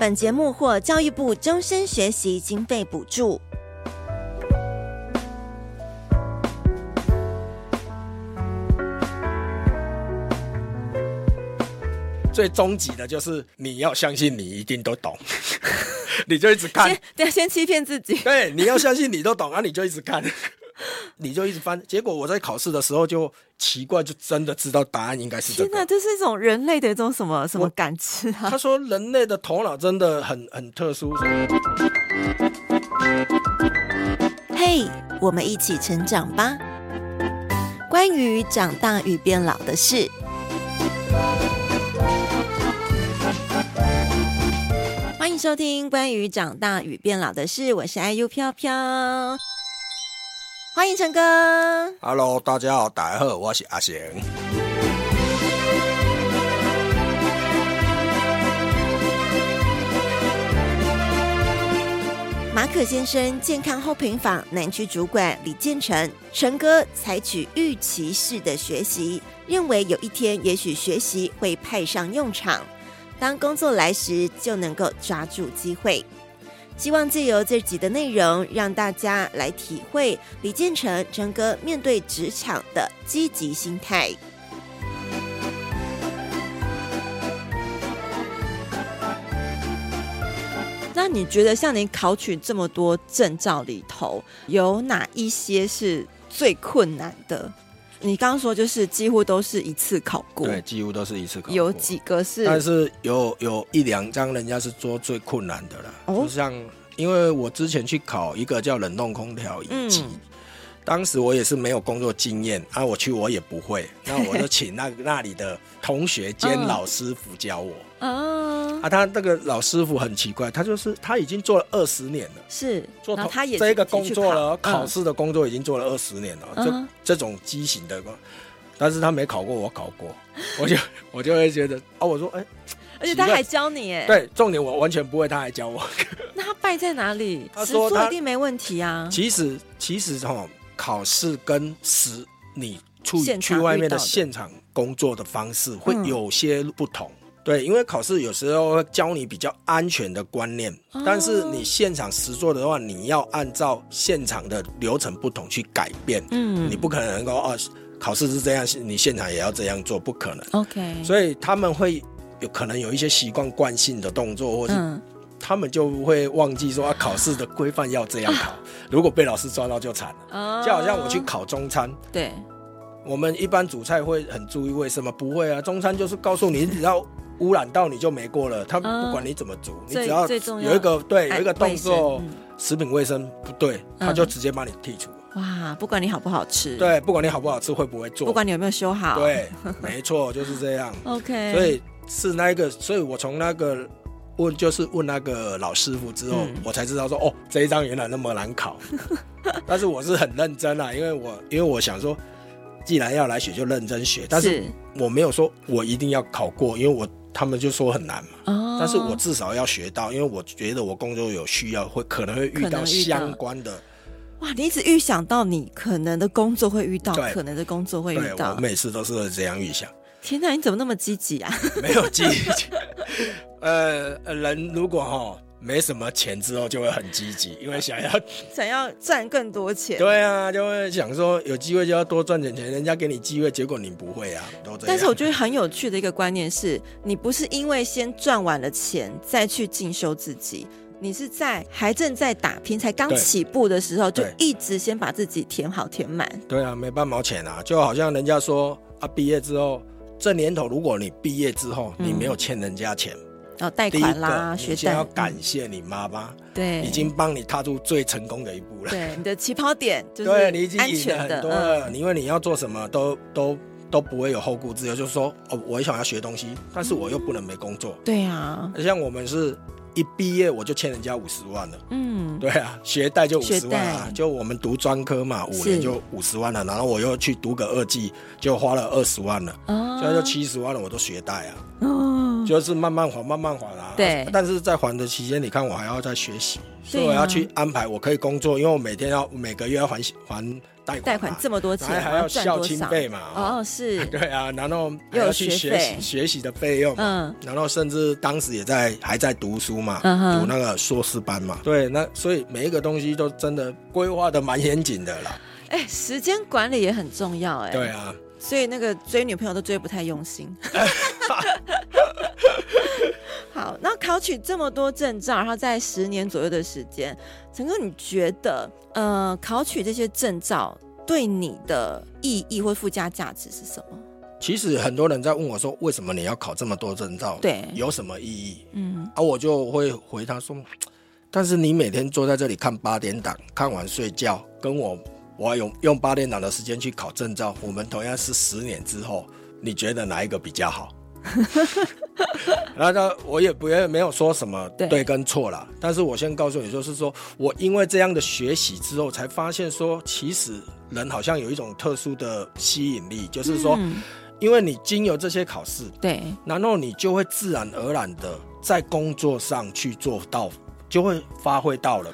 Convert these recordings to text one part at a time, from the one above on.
本节目获教育部终身学习经费补助。最终极的就是你要相信你一定都懂，你就一直看，对，先欺骗自己。对，你要相信你都懂啊，你就一直看，你就一直翻。结果我在考试的时候就奇怪，就真的知道答案应该是这个。天哪，这是一种人类的一种什么什么感知啊？他说人类的头脑真的很很特殊。嘿，我们一起成长吧。关于长大与变老的事。收听关于长大与变老的事，我是 IU 飘飘，欢迎陈哥。Hello，大家好，大家好，我是阿贤。马可先生健康后平坊南区主管李建成，陈哥采取预期式的学习，认为有一天也许学习会派上用场。当工作来时，就能够抓住机会。希望借由这集的内容，让大家来体会李建成陈哥面对职场的积极心态。那你觉得，像你考取这么多证照里头，有哪一些是最困难的？你刚刚说就是几乎都是一次考过，对，几乎都是一次考过。有几个是，但是有有一两张人家是做最困难的了。哦，就像因为我之前去考一个叫冷冻空调以及。嗯当时我也是没有工作经验啊，我去我也不会，那我就请那那里的同学兼老师傅教我。啊，他那个老师傅很奇怪，他就是他已经做了二十年了，是做他也这个工作了，考试的工作已经做了二十年了，这这种畸形的，但是他没考过，我考过，我就我就会觉得啊，我说哎，而且他还教你哎，对，重点我完全不会，他还教我。那他败在哪里？他说他一定没问题啊。其实其实哈。考试跟实你出去外面的现场工作的方式会有些不同，对，因为考试有时候会教你比较安全的观念，但是你现场实做的话，你要按照现场的流程不同去改变，嗯，你不可能能够哦，考试是这样，你现场也要这样做，不可能，OK，所以他们会有可能有一些习惯惯性的动作，或者他们就会忘记说啊，考试的规范要这样考。如果被老师抓到就惨了。就好像我去考中餐，对，我们一般煮菜会很注意卫生吗？不会啊，中餐就是告诉你，只要污染到你就没过了。他不管你怎么煮，你只要有一个对有一个动作，食品卫生不对，他就直接把你剔除。哇，不管你好不好吃，对，不管你好不好吃，会不会做，不管你有没有修好，对，没错，就是这样。OK，所以是那个，所以我从那个。问就是问那个老师傅之后，嗯、我才知道说哦，这一张原来那么难考。但是我是很认真啊，因为我因为我想说，既然要来学，就认真学。但是我没有说我一定要考过，因为我他们就说很难嘛。哦、但是我至少要学到，因为我觉得我工作有需要，会可能会遇到相关的。哇，你一直预想到你可能的工作会遇到，可能的工作会遇到。我每次都是这样预想。天哪，你怎么那么积极啊？没有积极。呃，人如果哈没什么钱之后，就会很积极，因为想要 想要赚更多钱。对啊，就会想说有机会就要多赚点钱，人家给你机会，结果你不会啊，都这样。但是我觉得很有趣的一个观念是，你不是因为先赚完了钱再去进修自己，你是在还正在打拼，才刚起步的时候，就一直先把自己填好填满。对啊，没半毛钱啊，就好像人家说啊，毕业之后这年头，如果你毕业之后你没有欠人家钱。嗯哦，贷款啦，学贷。先要感谢你妈妈，对，已经帮你踏出最成功的一步了。对，你的起跑点 就是安全的。对，你已经赢了很多了。因为你要做什么都都都不会有后顾之忧，就是说，哦，我也想要学东西，但是我又不能没工作。对啊，像我们是一毕业我就欠人家五十万了。嗯，对啊，学贷就五十万啊，就我们读专科嘛，五年就五十万了，然后我又去读个二技，就花了二十万了，哦现在就七十万了，我都学贷啊。就是慢慢还，慢慢还啊。对。但是在还的期间，你看我还要再学习，所以我要去安排。我可以工作，因为我每天要每个月要还还贷款，贷款这么多钱，还还要孝亲费嘛？哦，是，对啊，然后又要去学习学习的费用，嗯，然后甚至当时也在还在读书嘛，嗯、读那个硕士班嘛，对，那所以每一个东西都真的规划的蛮严谨的啦。哎，时间管理也很重要，哎，对啊，所以那个追女朋友都追不太用心。好，那考取这么多证照，然后在十年左右的时间，陈哥，你觉得呃，考取这些证照对你的意义或附加价值是什么？其实很多人在问我说，为什么你要考这么多证照？对，有什么意义？嗯，啊，我就会回他说，但是你每天坐在这里看八点档，看完睡觉，跟我我用用八点档的时间去考证照，我们同样是十年之后，你觉得哪一个比较好？然后我也不也没有说什么对。跟错了，但是我先告诉你，就是说我因为这样的学习之后，才发现说，其实人好像有一种特殊的吸引力，就是说，因为你经由这些考试，对，然后你就会自然而然的在工作上去做到，就会发挥到了。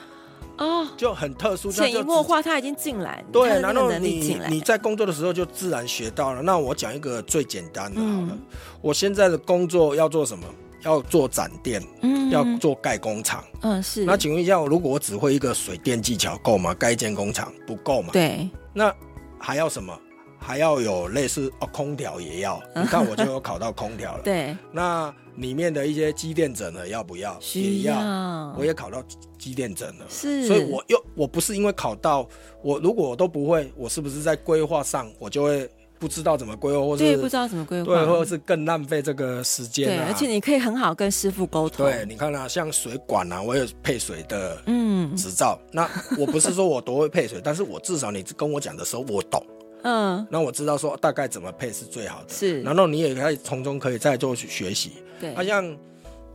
哦，就很特殊，潜移默化，他已经进来，对，然后你你在工作的时候就自然学到了。那我讲一个最简单的好了，嗯、我现在的工作要做什么？要做展店，嗯，要做盖工厂，嗯，是。那请问一下，如果我只会一个水电技巧够吗？盖一间工厂不够吗？对，那还要什么？还要有类似哦，空调也要。你看我就有考到空调了，对。那里面的一些机电枕呢，要不要？需要。也要，我也考到机电枕了，是。所以我又我不是因为考到我，如果我都不会，我是不是在规划上我就会不知道怎么规划，或是不知道怎么规划，对，或者是更浪费这个时间。对，而且你可以很好跟师傅沟通。对，你看啊，像水管啊，我有配水的嗯执照。那我不是说我多会配水，但是我至少你跟我讲的时候我懂。嗯，那我知道说大概怎么配是最好的，是。然后你也可以从中可以再做学习。对，那像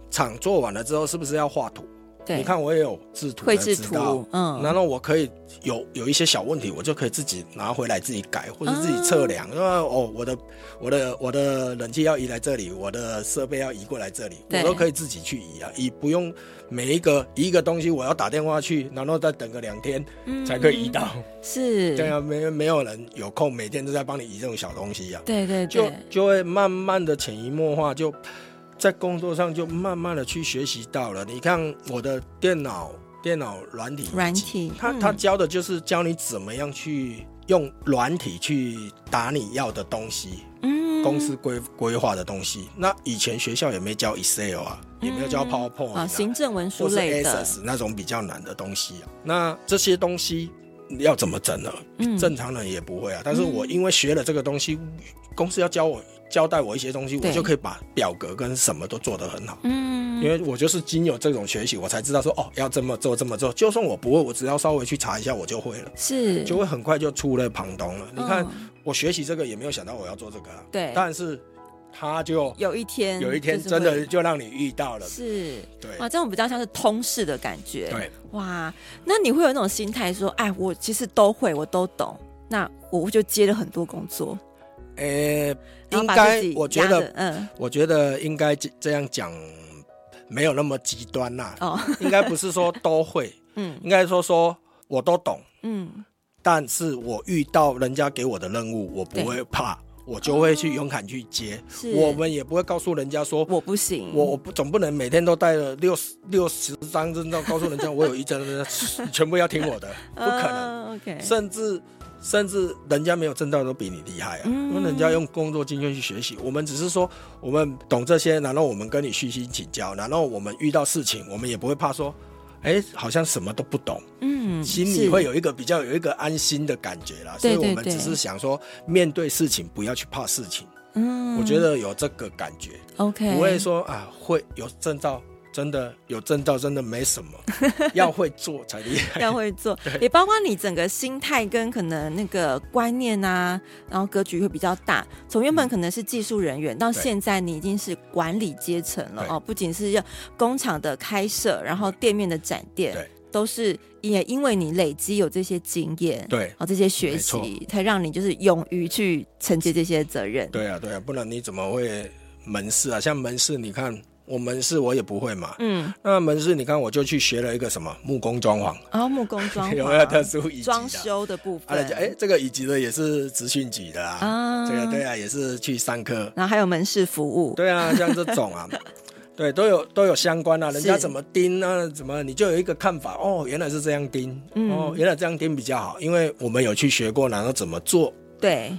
厂做完了之后，是不是要画图？对，你看我也有制图，绘制图，嗯。然后我可以有有一些小问题，我就可以自己拿回来自己改，或者自己测量。因为哦，我的我的我的冷气要移来这里，我的设备要移过来这里，我都可以自己去移啊，移不用。每一个一个东西，我要打电话去，然后再等个两天才可以移到。嗯、是这样，没没有人有空每天都在帮你移这种小东西啊。对对对，就就会慢慢的潜移默化，就在工作上就慢慢的去学习到了。你看我的电脑，电脑软体，软体，他他教的就是教你怎么样去用软体去打你要的东西。嗯，公司规规划的东西，那以前学校也没教 Excel 啊，嗯、也没有教 PowerPoint 啊，行政文书类的，那种比较难的东西啊。那这些东西要怎么整呢？嗯、正常人也不会啊。但是我因为学了这个东西，嗯、公司要教我交代我一些东西，我就可以把表格跟什么都做得很好。嗯，因为我就是经有这种学习，我才知道说哦，要这么做这么做。就算我不会，我只要稍微去查一下，我就会了。是，就会很快就出类旁通了。你看。嗯我学习这个也没有想到我要做这个啊，对，但是他就有一天，有一天真的就让你遇到了，是，对，哇，这种比较像是通识的感觉，对，哇，那你会有那种心态说，哎，我其实都会，我都懂，那我就接了很多工作，呃，应该，我觉得，嗯，我觉得应该这样讲，没有那么极端呐，哦，应该不是说都会，嗯，应该说说我都懂，嗯。但是我遇到人家给我的任务，我不会怕，我就会去勇敢去接。是我们也不会告诉人家说我不行，我我不总不能每天都带了六十六十张证照，告诉人家 我有一张全部要听我的，不可能。Uh, okay. 甚至甚至人家没有证照都比你厉害啊，嗯、因为人家用工作经验去学习，我们只是说我们懂这些，然后我们跟你虚心请教，然后我们遇到事情，我们也不会怕说。哎、欸，好像什么都不懂，嗯，心里会有一个比较有一个安心的感觉啦。所以我们只是想说，面对事情不要去怕事情，嗯，我觉得有这个感觉，OK，不会说啊会有证照。真的有证照，真的没什么，要会做才厉害。要会做，也包括你整个心态跟可能那个观念啊，然后格局会比较大。从原本可能是技术人员，嗯、到现在你已经是管理阶层了哦。不仅是要工厂的开设，然后店面的展店，对都是也因为你累积有这些经验，对，哦这些学习，才让你就是勇于去承接这些责任。对啊，对啊，不然你怎么会门市啊？像门市，你看。我门市我也不会嘛。嗯，那门市你看，我就去学了一个什么木工装潢。哦，木工装潢 有没有特殊乙级的装修的部分？哎、欸，这个乙级的也是职训级的啊。啊，这个对啊，也是去上课。然后还有门市服务。对啊，像这种啊，对，都有都有相关啊。人家怎么钉啊？怎么你就有一个看法？哦，原来是这样钉。嗯、哦，原来这样钉比较好，因为我们有去学过，然后怎么做？对。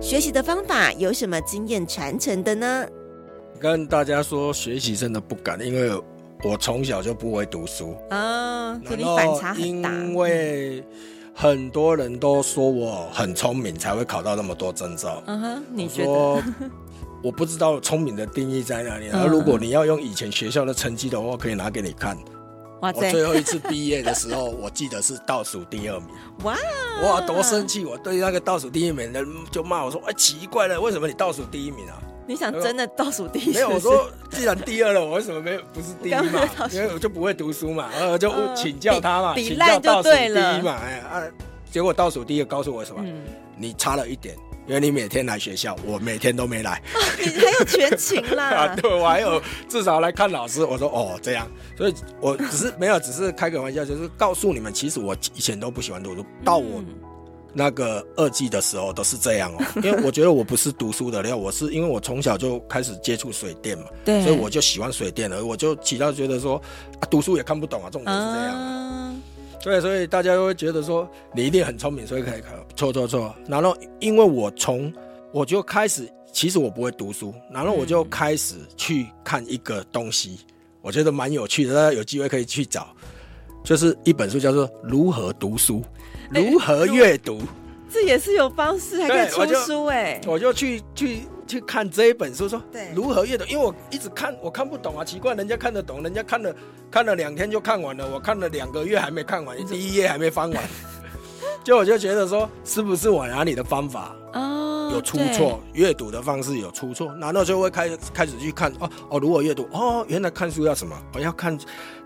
学习的方法有什么经验传承的呢？跟大家说，学习真的不敢，因为我从小就不会读书啊，这里反差很大。因为很多人都说我很聪明，才会考到那么多证照。嗯哼，你觉得？我，我不知道聪明的定义在哪里。而如果你要用以前学校的成绩的话，可以拿给你看。我最后一次毕业的时候，我记得是倒数第二名。哇哇，多生气！我对那个倒数第一名的就骂我说：“哎，奇怪了，为什么你倒数第一名啊？”你想真的倒数第一？没有，我说既然第二了，我为什么没有不是第一嘛？因为我就不会读书嘛，然后就请教他嘛，请教倒数第一嘛。哎啊，结果倒数第一个告诉我什么？你差了一点。因为你每天来学校，我每天都没来。哦、你还有全勤啦？啊，对，我还有至少来看老师。我说哦，这样，所以我只是没有，只是开个玩笑，就是告诉你们，其实我以前都不喜欢读书，到我那个二季的时候都是这样哦。因为我觉得我不是读书的料，我是因为我从小就开始接触水电嘛，对，所以我就喜欢水电了，我就起到觉得说啊，读书也看不懂啊，这种都是这样。啊对，所以大家都会觉得说你一定很聪明，所以可以考。错错错。然后因为我从我就开始，其实我不会读书，然后我就开始去看一个东西，嗯、我觉得蛮有趣的，大家有机会可以去找，就是一本书叫做《如何读书》，如何阅读。欸这也是有方式，还可以出书哎！我就去去去看这一本书，说如何阅读，因为我一直看，我看不懂啊，奇怪，人家看得懂，人家看了看了两天就看完了，我看了两个月还没看完，第一页还没翻完，就我就觉得说，是不是我哪里的方法有出错，阅读的方式有出错，然后就会开开始去看哦哦，如果阅读哦，原来看书要什么，我要看。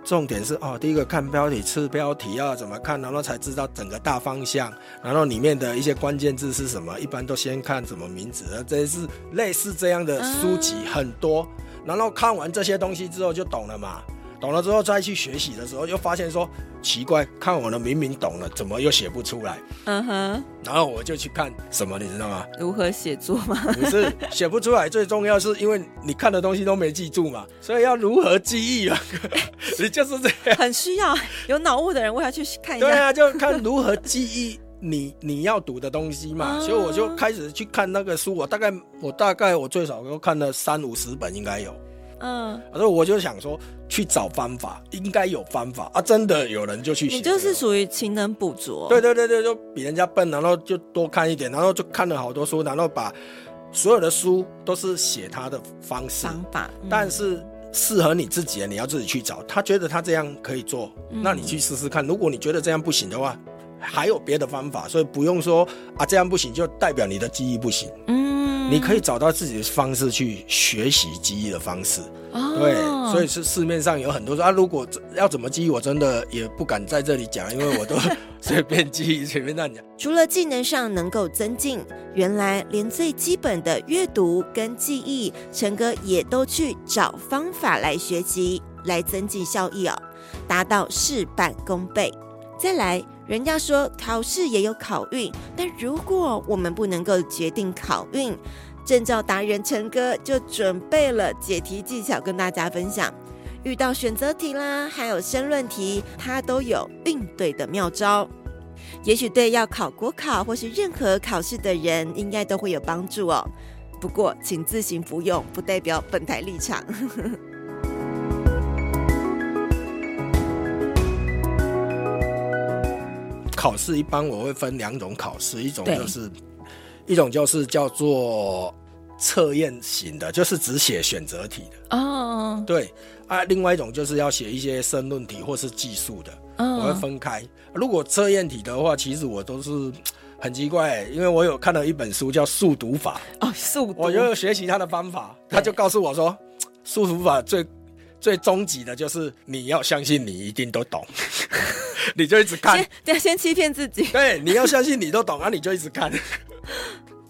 重点是哦，第一个看标题，次标题要怎么看，然后才知道整个大方向，然后里面的一些关键字是什么，一般都先看什么名字，这些是类似这样的书籍很多，然后看完这些东西之后就懂了嘛。懂了之后再去学习的时候，又发现说奇怪，看我的明明懂了，怎么又写不出来？嗯哼。然后我就去看什么，你知道吗？如何写作吗？不是写不出来，最重要是因为你看的东西都没记住嘛，所以要如何记忆啊？你就是这样。很需要有脑雾的人，我要去看一下。对啊，就看如何记忆你你要读的东西嘛。所以我就开始去看那个书，我大概我大概我最少都看了三五十本，应该有。嗯，所以我就想说，去找方法，应该有方法啊！真的有人就去写，你就是属于勤能补拙。对对对对，就比人家笨，然后就多看一点，然后就看了好多书，然后把所有的书都是写他的方式方法，嗯、但是适合你自己的，你要自己去找。他觉得他这样可以做，嗯、那你去试试看。如果你觉得这样不行的话，还有别的方法，所以不用说啊，这样不行就代表你的记忆不行。嗯。你可以找到自己的方式去学习记忆的方式，哦、对，所以是市面上有很多说啊，如果要怎么记忆，我真的也不敢在这里讲，因为我都 随便记忆，随便乱讲。除了技能上能够增进，原来连最基本的阅读跟记忆，陈哥也都去找方法来学习，来增进效益哦，达到事半功倍。再来。人家说考试也有考运，但如果我们不能够决定考运，证照达人陈哥就准备了解题技巧跟大家分享。遇到选择题啦，还有申论题，他都有应对的妙招。也许对要考国考或是任何考试的人，应该都会有帮助哦。不过请自行服用，不代表本台立场。考试一般我会分两种考试，一种就是对一种就是叫做测验型的，就是只写选择题的。哦，对啊，另外一种就是要写一些申论题或是计数的，哦、我会分开。如果测验题的话，其实我都是很奇怪，因为我有看了一本书叫速读法哦，速读，我就学习他的方法，他就告诉我说，速读法最最终极的就是你要相信你一定都懂。你就一直看，先先欺骗自己。对，你要相信你都懂啊，你就一直看。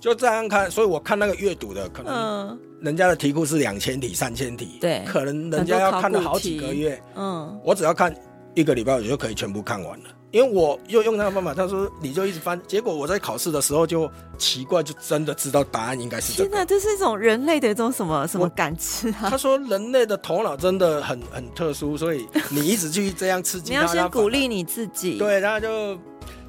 就这样看，所以我看那个阅读的，可能人家的题库是两千题、三千题，对，可能人家要看了好几个月，嗯，我只要看一个礼拜，我就可以全部看完了。因为我又用那个方法，他说你就一直翻，结果我在考试的时候就奇怪，就真的知道答案应该是这个。天哪，这是一种人类的一种什么什么感知啊？他说人类的头脑真的很很特殊，所以你一直去这样刺激他，你要先鼓励你自己。对，然后就。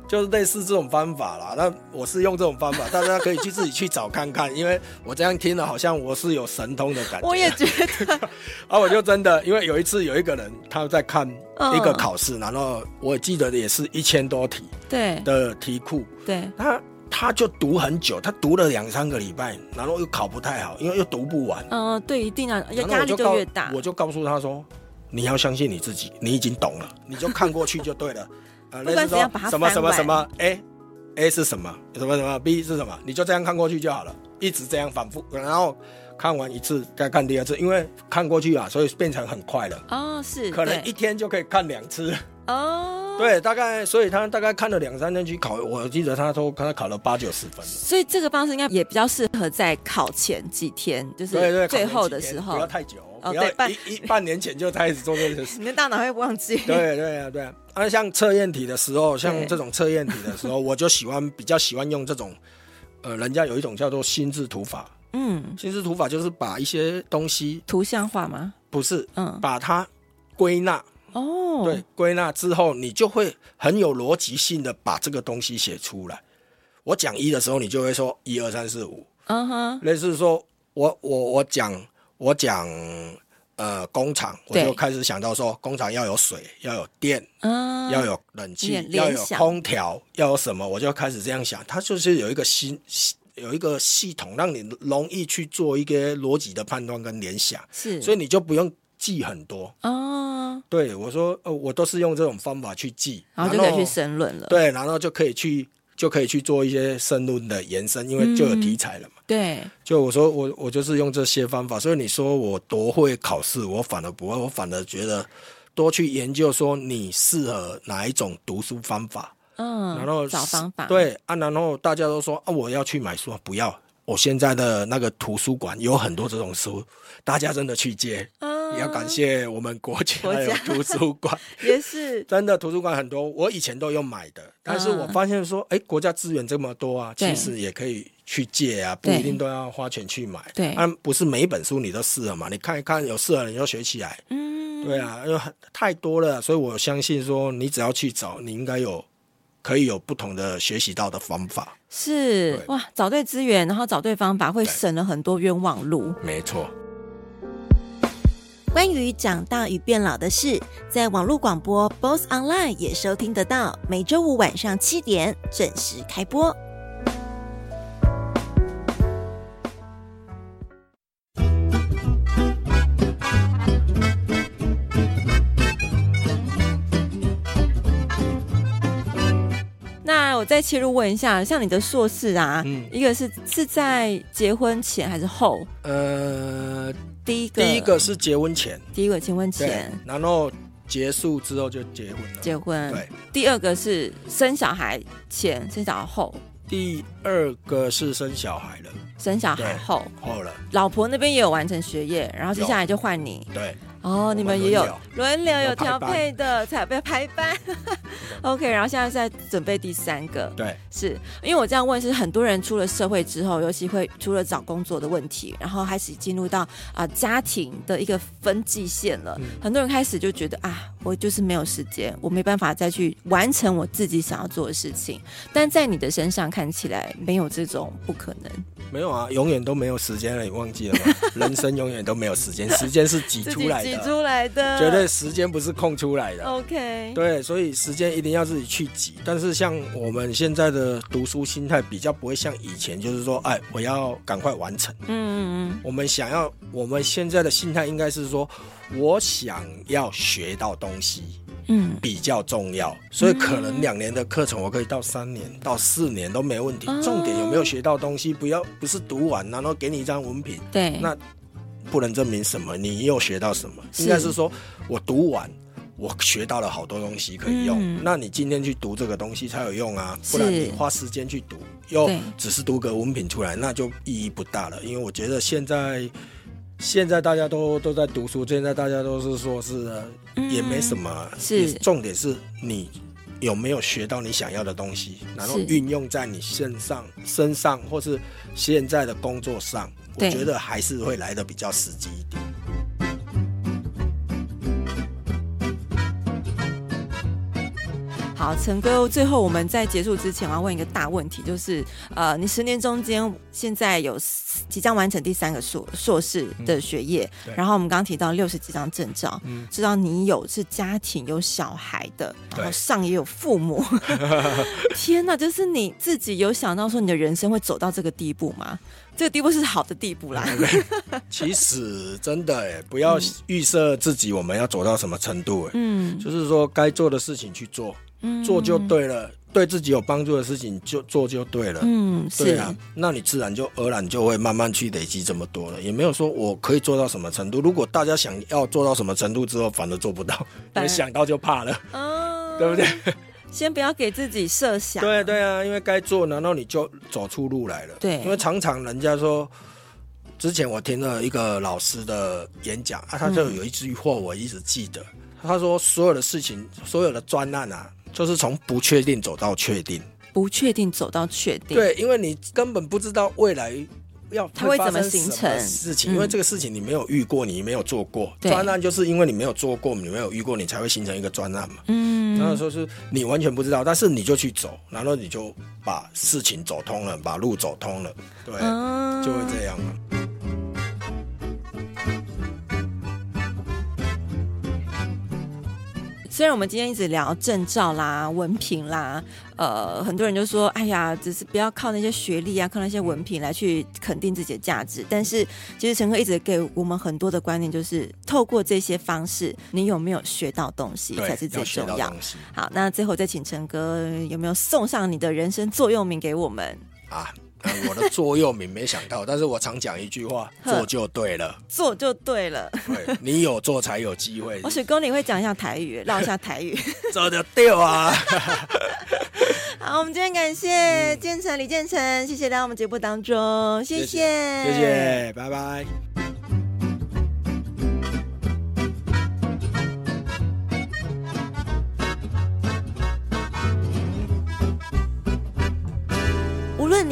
就是类似这种方法啦，那我是用这种方法，大家可以去自己去找看看，因为我这样听了好像我是有神通的感觉。我也觉得，啊，我就真的，因为有一次有一个人他在看一个考试，嗯、然后我记得也是一千多题，对的题库，对，他他就读很久，他读了两三个礼拜，然后又考不太好，因为又读不完。嗯，对，一定啊，压力就越大。我就告诉他说，你要相信你自己，你已经懂了，你就看过去就对了。啊，类似说什么什么什么，A A 是什么？什么什么 B 是什么？你就这样看过去就好了，一直这样反复，然后看完一次再看第二次，因为看过去啊，所以变成很快了。哦，是，可能一天就可以看两次。哦，对，大概，所以他大概看了两三天去考，我记得他说他考了八九十分。所以这个方式应该也比较适合在考前几天，就是最后的时候，不要太久。哦，对，半一一半年前就开始做这件事，你的大脑会忘记。对对啊，对啊。啊，像测验题的时候，像这种测验题的时候，我就喜欢比较喜欢用这种，呃，人家有一种叫做心智图法。嗯，心智图法就是把一些东西图像化吗？不是，嗯，把它归纳。哦，对，归纳之后，你就会很有逻辑性的把这个东西写出来。我讲一的时候，你就会说一二三四五。嗯哼，类似说我我我讲。我讲呃工厂，我就开始想到说，工厂要有水，要有电，嗯，要有冷气，要有空调，要有什么，我就开始这样想。它就是有一个新有一个系统，让你容易去做一个逻辑的判断跟联想，是，所以你就不用记很多哦。对，我说，呃，我都是用这种方法去记，然后就可以去申论了。对，然后就可以去。就可以去做一些深入的延伸，因为就有题材了嘛。嗯、对，就我说我我就是用这些方法，所以你说我多会考试，我反而不会，我反而觉得多去研究说你适合哪一种读书方法，嗯，然后找方法，对啊，然后大家都说啊，我要去买书，不要，我现在的那个图书馆有很多这种书，大家真的去借。嗯也要感谢我们国家有图书馆，也是真的图书馆很多。我以前都有买的，但是我发现说，哎、欸，国家资源这么多啊，其实也可以去借啊，不一定都要花钱去买。对，啊，不是每一本书你都适合嘛？你看一看，有适合你就学起来。嗯，对啊，因为太多了，所以我相信说，你只要去找，你应该有可以有不同的学习到的方法。是哇，找对资源，然后找对方法，会省了很多冤枉路。没错。关于长大与变老的事，在网络广播 BOSS Online 也收听得到。每周五晚上七点准时开播。再切入问一下，像你的硕士啊，嗯、一个是是在结婚前还是后？呃。第一个，第一个是结婚前，第一个结婚前，然后结束之后就结婚了。结婚，对。第二个是生小孩前，生小孩后。第二个是生小孩了，生小孩后，后了。老婆那边也有完成学业，然后接下来就换你。对。哦，你们也有轮流有调配的，才不要排班。OK，然后现在在准备第三个。对，是因为我这样问，是很多人出了社会之后，尤其会除了找工作的问题，然后开始进入到啊、呃、家庭的一个分界线了。嗯、很多人开始就觉得啊，我就是没有时间，我没办法再去完成我自己想要做的事情。但在你的身上看起来没有这种不可能。没有啊，永远都没有时间了，你忘记了吗？人生永远都没有时间，时间是挤出来的。挤出来的，绝对时间不是空出来的。OK，对，所以时间一定要自己去挤。但是像我们现在的读书心态比较不会像以前，就是说，哎，我要赶快完成。嗯嗯嗯。我们想要，我们现在的心态应该是说，我想要学到东西，嗯，比较重要。所以可能两年的课程，我可以到三年、到四年都没问题。重点有没有学到东西？不要不是读完然后给你一张文凭。对，那。不能证明什么，你又学到什么？应该是说，我读完，我学到了好多东西可以用。嗯、那你今天去读这个东西才有用啊，不然你花时间去读，又只是读个文凭出来，那就意义不大了。因为我觉得现在现在大家都都在读书，现在大家都是说是也没什么，嗯、是重点是你有没有学到你想要的东西，然后运用在你身上身上，或是现在的工作上，我觉得还是会来的比较实际一点。好，陈哥，最后我们在结束之前，我要问一个大问题，就是呃，你十年中间现在有即将完成第三个硕硕士的学业，嗯、然后我们刚刚提到六十几张证照，嗯、知道你有是家庭有小孩的，然后上也有父母，天哪，就是你自己有想到说你的人生会走到这个地步吗？这个地步是好的地步啦。其实真的哎，不要预设自己我们要走到什么程度哎，嗯，就是说该做的事情去做。做就对了，对自己有帮助的事情就做就对了。嗯，对啊，那你自然就而然就会慢慢去累积这么多了。也没有说我可以做到什么程度。如果大家想要做到什么程度之后，反而做不到，没想到就怕了，哦，对不对？先不要给自己设想。对对啊，因为该做，然后你就走出路来了。对，因为常常人家说，之前我听了一个老师的演讲啊，他就有一句话我一直记得，他说所有的事情，所有的专案啊。就是从不确定走到确定，不确定走到确定。对，因为你根本不知道未来要它会怎么形成事情，因为这个事情你没有遇过，你没有做过。专案就是因为你没有做过，你没有遇过，你才会形成一个专案嘛。嗯，然后说是你完全不知道，但是你就去走，然后你就把事情走通了，把路走通了，对，就会这样了。虽然我们今天一直聊证照啦、文凭啦，呃，很多人就说：“哎呀，只是不要靠那些学历啊，靠那些文凭来去肯定自己的价值。”但是，其实陈哥一直给我们很多的观念，就是透过这些方式，你有没有学到东西才是最重要。要好，那最后再请陈哥有没有送上你的人生座右铭给我们啊？我的座右铭没想到，但是我常讲一句话：做就对了，做就对了。对，你有做才有机会。我许公你会讲一下台语，唠一下台语，做就对啊。好，我们今天感谢建成李建成，谢谢来到我们节目当中，谢谢，谢谢，拜拜。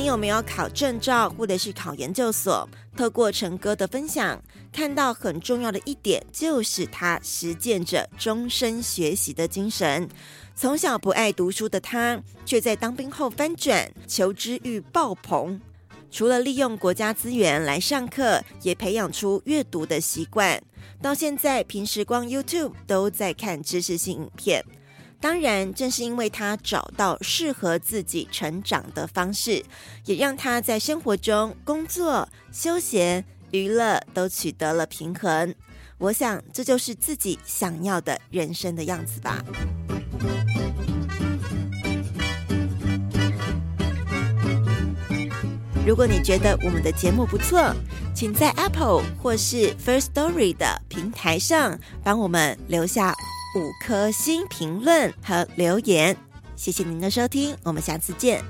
你有没有考证照，或者是考研究所？透过陈哥的分享，看到很重要的一点，就是他实践着终身学习的精神。从小不爱读书的他，却在当兵后翻转，求知欲爆棚。除了利用国家资源来上课，也培养出阅读的习惯。到现在，平时光 YouTube 都在看知识性影片。当然，正是因为他找到适合自己成长的方式，也让他在生活中、工作、休闲、娱乐都取得了平衡。我想，这就是自己想要的人生的样子吧。如果你觉得我们的节目不错，请在 Apple 或是 First Story 的平台上帮我们留下。五颗星评论和留言，谢谢您的收听，我们下次见。